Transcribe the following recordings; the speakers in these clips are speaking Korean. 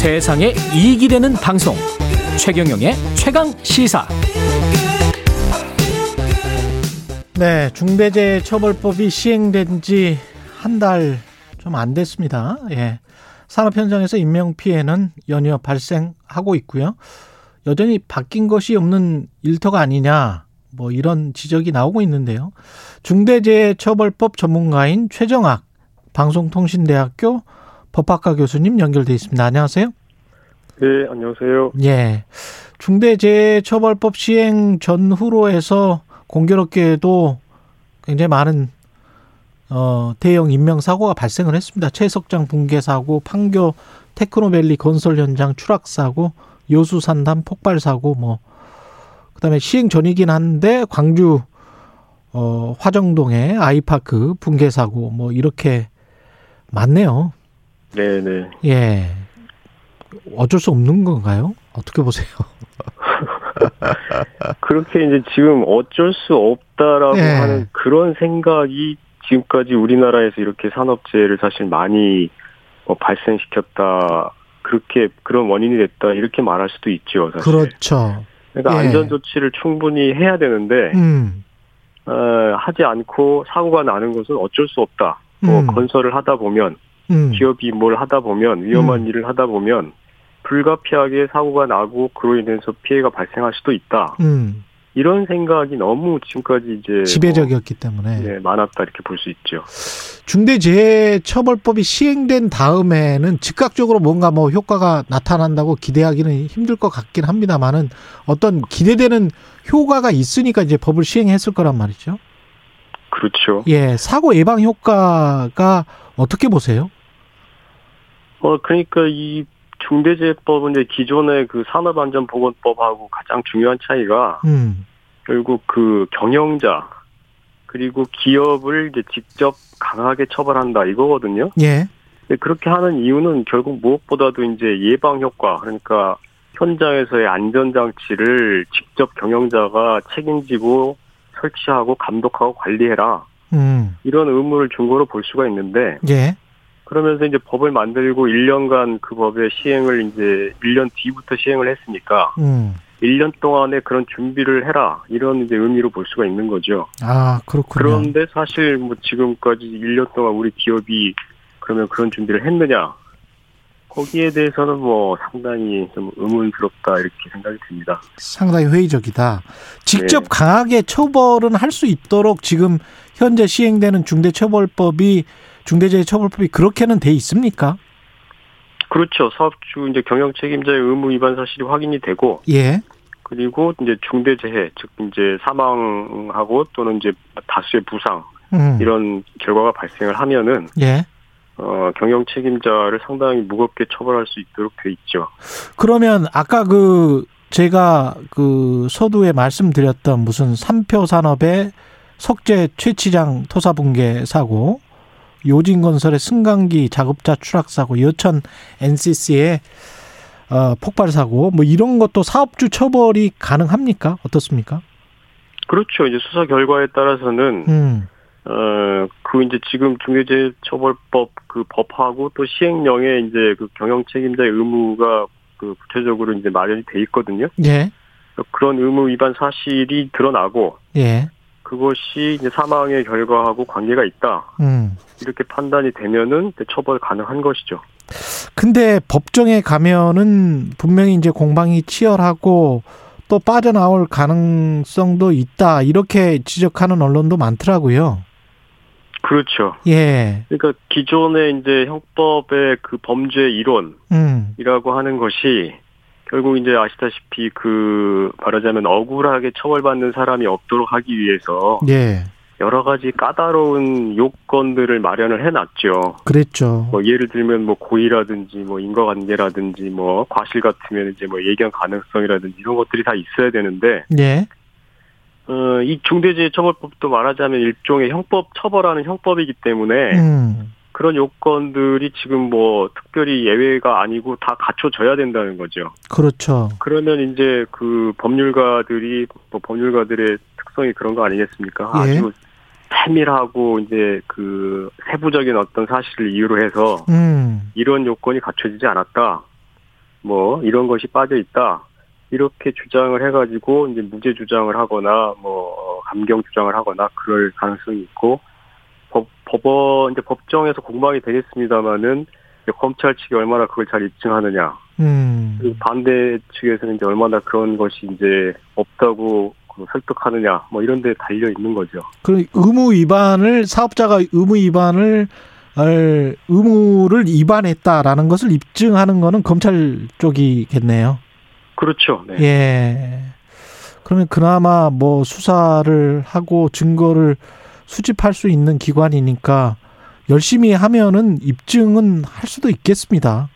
세상에 이익이 되는 방송 최경영의 최강 시사 네, 중대재해 처벌법이 시행된 지 한 달 좀 안 됐습니다. 예. 산업 현장에서 인명 피해는 연이어 발생하고 있고요. 여전히 바뀐 것이 없는 일터가 아니냐. 뭐 이런 지적이 나오고 있는데요. 중대재해 처벌법 전문가인 최정학 방송통신대학교 법학과 교수님 연결돼 있습니다. 안녕하세요. 네, 안녕하세요. 예. 중대재해처벌법 시행 전후로 해서 공교롭게도 굉장히 많은 어, 대형 인명 사고가 발생을 했습니다. 최석장 붕괴 사고, 판교 테크노밸리 건설 현장 추락 사고, 요수 산담 폭발 사고 뭐 그다음에 시행 전이긴 한데 광주 어, 화정동의 아이파크 붕괴 사고 뭐 이렇게 많네요. 네, 네. 예. 어쩔 수 없는 건가요? 어떻게 보세요? 그렇게 이제 지금 어쩔 수 없다라고 네. 하는 그런 생각이 지금까지 우리나라에서 이렇게 산업재해를 사실 많이 뭐 발생시켰다. 그렇게 그런 원인이 됐다. 이렇게 말할 수도 있죠. 사실. 그렇죠. 그러니까 예. 안전 조치를 충분히 해야 되는데 음. 어, 하지 않고 사고가 나는 것은 어쩔 수 없다. 뭐 음. 건설을 하다 보면 음. 기업이 뭘 하다 보면 위험한 음. 일을 하다 보면 불가피하게 사고가 나고 그로 인해서 피해가 발생할 수도 있다. 음. 이런 생각이 너무 지금까지 이제 지배적이었기 때문에 뭐, 네, 많았다 이렇게 볼 수 있죠. 중대재해처벌법이 시행된 다음에는 즉각적으로 뭔가 뭐 효과가 나타난다고 기대하기는 힘들 것 같긴 합니다만은 어떤 기대되는 효과가 있으니까 이제 법을 시행했을 거란 말이죠. 그렇죠. 예, 사고 예방 효과가 어떻게 보세요? 어 그러니까 이 중대재해법은 이제 기존의 그 산업안전보건법하고 가장 중요한 차이가 음, 결국 그 경영자 그리고 기업을 이제 직접 강하게 처벌한다 이거거든요. 예, 그렇게 하는 이유는 결국 무엇보다도 이제 예방 효과 그러니까 현장에서의 안전 장치를 직접 경영자가 책임지고 설치하고 감독하고 관리해라. 음, 이런 의무를 준 거로 볼 수가 있는데 예, 그러면서 이제 법을 만들고 1년간 그 법의 시행을 이제 1년 뒤부터 시행을 했으니까 음, 1년 동안에 그런 준비를 해라 이런 이제 의미로 볼 수가 있는 거죠. 아 그렇군요. 그런데 사실 뭐 지금까지 1년 동안 우리 기업이 그러면 그런 준비를 했느냐? 거기에 대해서는 뭐 상당히 좀 의문스럽다 이렇게 생각이 듭니다. 상당히 회의적이다. 직접 네. 강하게 처벌은 할 수 있도록 지금 현재 시행되는 중대처벌법이 중대재해처벌법이 그렇게는 돼 있습니까? 그렇죠. 사업주 이제 경영 책임자의 의무 위반 사실이 확인이 되고 예. 그리고 이제 중대재해 즉 이제 사망하고 또는 이제 다수의 부상 음. 이런 결과가 발생을 하면은 예. 어, 경영 책임자를 상당히 무겁게 처벌할 수 있도록 돼 있죠. 그러면 아까 그 제가 그 서두에 말씀드렸던 무슨 삼표 산업의 석재 최치장 토사 붕괴 사고, 요진건설의 승강기 작업자 추락 사고, 여천 NCC의 어, 폭발 사고, 뭐 이런 것도 사업주 처벌이 가능합니까? 어떻습니까? 그렇죠. 이제 수사 결과에 따라서는 음, 어, 그 이제 지금 중대재해처벌법 그 법하고 또 시행령에 이제 그 경영 책임자의 의무가 그 구체적으로 이제 마련이 돼 있거든요. 예, 그런 의무 위반 사실이 드러나고 예, 그것이 이제 사망의 결과하고 관계가 있다. 음. 이렇게 판단이 되면은 처벌 가능한 것이죠. 근데 법정에 가면은 분명히 이제 공방이 치열하고 또 빠져나올 가능성도 있다. 이렇게 지적하는 언론도 많더라고요. 그렇죠. 예. 그러니까 기존의 이제 형법의 그 범죄 이론이라고 음. 하는 것이 결국 이제 아시다시피 그 말하자면 억울하게 처벌받는 사람이 없도록 하기 위해서 예. 여러 가지 까다로운 요건들을 마련을 해놨죠. 그랬죠. 뭐 예를 들면 뭐 고의라든지 뭐 인과관계라든지 뭐 과실 같으면 이제 뭐 예견 가능성이라든지 이런 것들이 다 있어야 되는데 예. 어, 이 중대재해처벌법도 말하자면 일종의 형법 처벌하는 형법이기 때문에 음. 그런 요건들이 지금 뭐 특별히 예외가 아니고 다 갖춰져야 된다는 거죠. 그렇죠. 그러면 이제 그 법률가들이 뭐 법률가들의 특성이 그런 거 아니겠습니까? 예. 아주 세밀하고 이제 그 세부적인 어떤 사실을 이유로 해서 음. 이런 요건이 갖춰지지 않았다. 뭐 이런 것이 빠져 있다. 이렇게 주장을 해가지고 이제 무죄 주장을 하거나 뭐 어, 감경 주장을 하거나 그럴 가능성이 있고 법, 법원 이제 법정에서 공방이 되겠습니다만은 검찰 측이 얼마나 그걸 잘 입증하느냐 음. 그리고 반대 측에서는 이제 얼마나 그런 것이 이제 없다고 그 설득하느냐 뭐 이런 데 달려 있는 거죠. 그 의무 위반을 사업자가 의무 위반을 을 의무를 위반했다라는 것을 입증하는 거는 검찰 쪽이겠네요. 그렇죠. 네. 예. 그러면 그나마 뭐 수사를 하고 증거를 수집할 수 있는 기관이니까 열심히 하면은 입증은 할 수도 있겠습니다.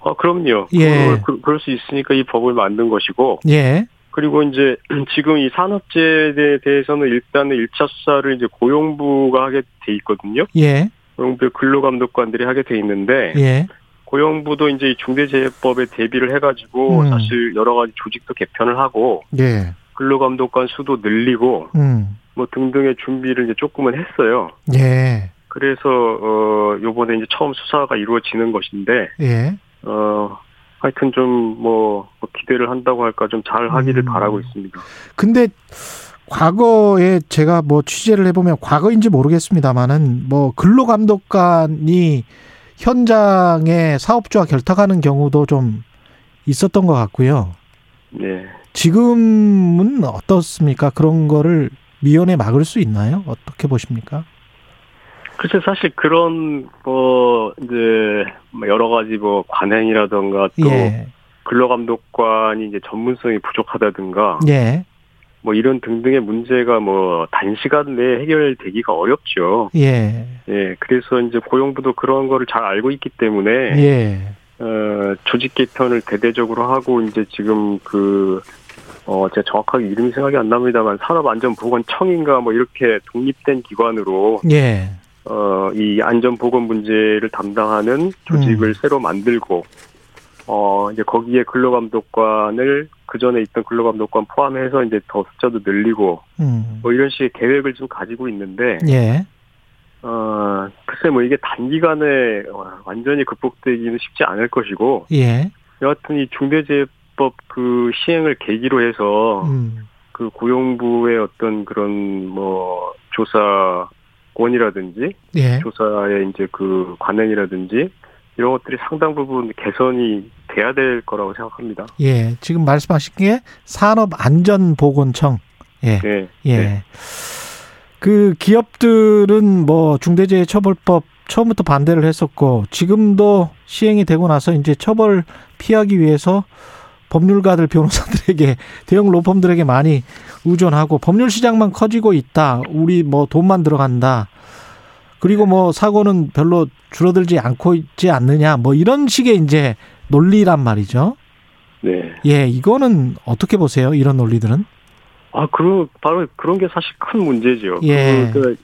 아, 그럼요. 예. 그, 그럴 수 있으니까 이 법을 만든 것이고 예. 그리고 이제 지금 이 산업재해에 대해서는 일단은 1차 수사를 이제 고용부가 하게 돼 있거든요. 예. 고용부 근로감독관들이 하게 돼 있는데 예. 고용부도 이제 이 중대재해법에 대비를 해가지고 음. 사실 여러 가지 조직도 개편을 하고 예. 근로감독관 수도 늘리고 음. 뭐 등등의 준비를 이제 조금은 했어요. 예. 그래서 어 요번에 이제 처음 수사가 이루어지는 것인데 예. 어 하여튼 좀 뭐 기대를 한다고 할까 좀 잘 하기를 음. 바라고 있습니다. 근데 과거에 제가 뭐 취재를 해보면 과거인지 모르겠습니다만은 뭐 근로감독관이 현장에 사업주와 결탁하는 경우도 좀 있었던 것 같고요. 네. 지금은 어떻습니까? 그런 거를 미연에 막을 수 있나요? 어떻게 보십니까? 글쎄 사실 그런 뭐 이제 뭐 여러 가지 뭐 관행이라던가 또 예. 근로감독관이 이제 전문성이 부족하다든가 예. 뭐 이런 등등의 문제가 뭐 단시간 내에 해결되기가 어렵죠. 예. 예, 그래서 이제 고용부도 그런 거를 잘 알고 있기 때문에 예. 어, 조직 개편을 대대적으로 하고 이제 지금 그 어, 제가 정확하게 이름이 생각이 안 납니다만 산업안전보건청인가 뭐 이렇게 독립된 기관으로 예. 어, 이 안전보건 문제를 담당하는 조직을 음. 새로 만들고 어, 이제 거기에 근로감독관을 그 전에 있던 근로감독관 포함해서 이제 더 숫자도 늘리고 음. 뭐 이런 식의 계획을 좀 가지고 있는데 예. 어, 글쎄 뭐 이게 단기간에 완전히 극복되기는 쉽지 않을 것이고 예. 여하튼 이 중대재해법 그 시행을 계기로 해서 음. 그 고용부의 어떤 그런 뭐 조사권이라든지 예. 조사의 이제 그 관행이라든지 이런 것들이 상당 부분 개선이 돼야 될 거라고 생각합니다. 예. 지금 말씀하신 게 산업안전보건청. 예. 네. 예. 네. 그 기업들은 뭐 중대재해처벌법 처음부터 반대를 했었고 지금도 시행이 되고 나서 이제 처벌 피하기 위해서 법률가들 변호사들에게 대형 로펌들에게 많이 의존하고 법률 시장만 커지고 있다. 우리 뭐 돈만 들어간다. 그리고 뭐 사고는 별로 줄어들지 않고 있지 않느냐. 뭐 이런 식의 이제 논리란 말이죠. 네. 예, 이거는 어떻게 보세요? 이런 논리들은? 아, 그 바로 그런 게 사실 큰 문제죠. 예. 그, 그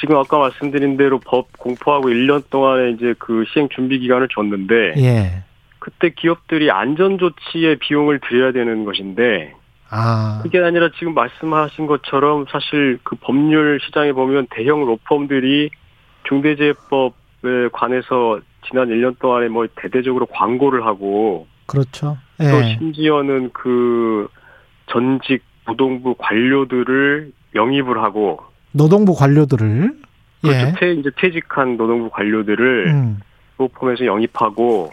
지금 아까 말씀드린 대로 법 공포하고 1년 동안에 이제 그 시행 준비 기간을 줬는데 예. 그때 기업들이 안전 조치에 비용을 들여야 되는 것인데 아. 그게 아니라 지금 말씀하신 것처럼 사실 그 법률 시장에 보면 대형 로펌들이 중대재해법에 관해서 지난 1년 동안에 뭐 대대적으로 광고를 하고 그렇죠. 또 예. 심지어는 그 전직 노동부 관료들을 영입을 하고 노동부 관료들을 그렇죠. 예. 퇴, 이제 퇴직한 노동부 관료들을 음. 로펌에서 영입하고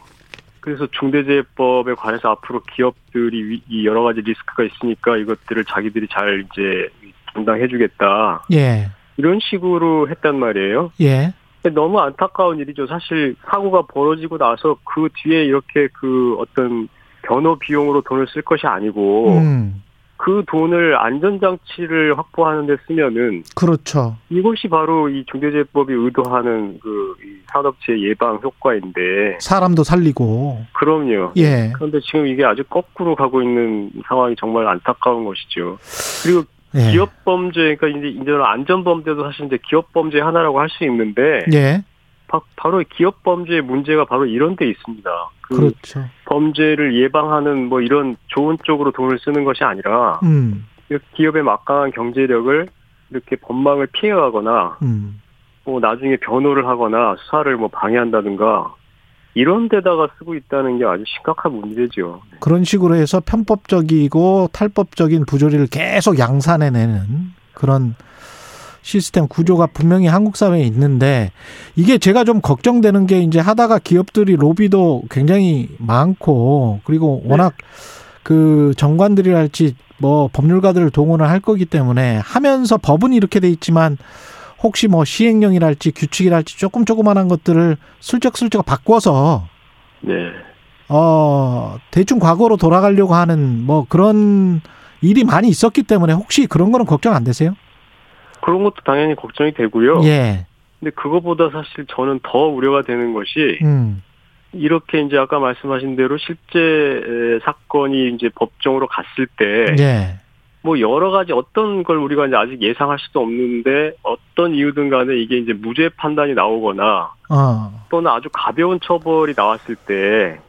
그래서 중대재해법에 관해서 앞으로 기업들이 위- 이 여러 가지 리스크가 있으니까 이것들을 자기들이 잘 이제 담당해주겠다 예. 이런 식으로 했단 말이에요. 예. 너무 안타까운 일이죠. 사실 사고가 벌어지고 나서 그 뒤에 이렇게 그 어떤 변호 비용으로 돈을 쓸 것이 아니고 음. 그 돈을 안전장치를 확보하는 데 쓰면은 그렇죠. 이것이 바로 이 중대재해법이 의도하는 그이 산업재해 예방 효과인데 사람도 살리고. 그럼요. 예. 그런데 지금 이게 아주 거꾸로 가고 있는 상황이 정말 안타까운 것이죠. 그리고 예. 기업 범죄, 그러니까 이제 이제는 안전 범죄도 사실 이제 기업 범죄 하나라고 할 수 있는데 예. 바, 로 기업 범죄의 문제가 바로 이런 데 있습니다. 그 그렇죠. 범죄를 예방하는 뭐 이런 좋은 쪽으로 돈을 쓰는 것이 아니라 음. 기업의 막강한 경제력을 이렇게 법망을 피해가거나 음. 뭐 나중에 변호를 하거나 수사를 뭐 방해한다든가 이런 데다가 쓰고 있다는 게 아주 심각한 문제죠. 그런 식으로 해서 편법적이고 탈법적인 부조리를 계속 양산해내는 그런 시스템 구조가 분명히 한국 사회에 있는데 이게 제가 좀 걱정되는 게 이제 하다가 기업들이 로비도 굉장히 많고 그리고 워낙 그 정관들이랄지 뭐 법률가들을 동원을 할 거기 때문에 하면서 법은 이렇게 돼 있지만 혹시 뭐 시행령이랄지 규칙이랄지 조금 조그만한 것들을 슬쩍슬쩍 바꿔서 네. 어 대충 과거로 돌아가려고 하는 뭐 그런 일이 많이 있었기 때문에 혹시 그런 거는 걱정 안 되세요? 그런 것도 당연히 걱정이 되고요. 예. 근데 그거보다 사실 저는 더 우려가 되는 것이 음. 이렇게 이제 아까 말씀하신 대로 실제 에, 사건이 이제 법정으로 갔을 때 예. 뭐 여러 가지 어떤 걸 우리가 이제 아직 예상할 수도 없는데 어떤 이유든 간에 이게 이제 무죄 판단이 나오거나 어. 또는 아주 가벼운 처벌이 나왔을 때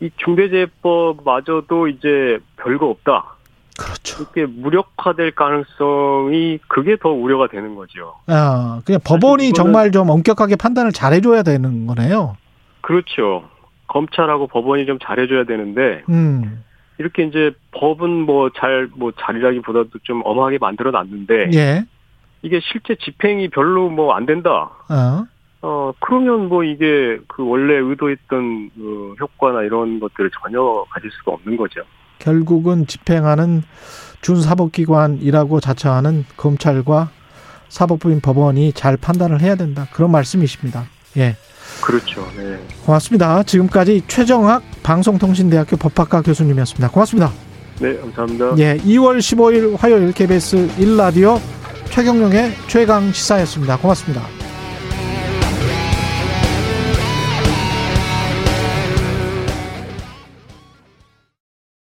이 중대재해법마저도 이제 별거 없다. 그렇죠. 이렇게 무력화될 가능성이 그게 더 우려가 되는 거죠. 아, 그냥 법원이 정말 좀 엄격하게 판단을 잘 해줘야 되는 거네요. 그렇죠. 검찰하고 법원이 좀 잘해줘야 되는데 음. 이렇게 이제 법은 뭐잘뭐 잘이라기보다도 좀 엄하게 만들어 놨는데 예. 이게 실제 집행이 별로 뭐 안 된다. 어. 어 그러면 뭐 이게 그 원래 의도했던 그 효과나 이런 것들을 전혀 가질 수가 없는 거죠. 결국은 집행하는 준사법기관이라고 자처하는 검찰과 사법부인 법원이 잘 판단을 해야 된다. 그런 말씀이십니다. 예. 그렇죠. 네. 고맙습니다. 지금까지 최정학 방송통신대학교 법학과 교수님이었습니다. 고맙습니다. 네, 감사합니다. 예, 2월 15일 화요일 KBS 1라디오 최경영의 최강 시사였습니다. 고맙습니다.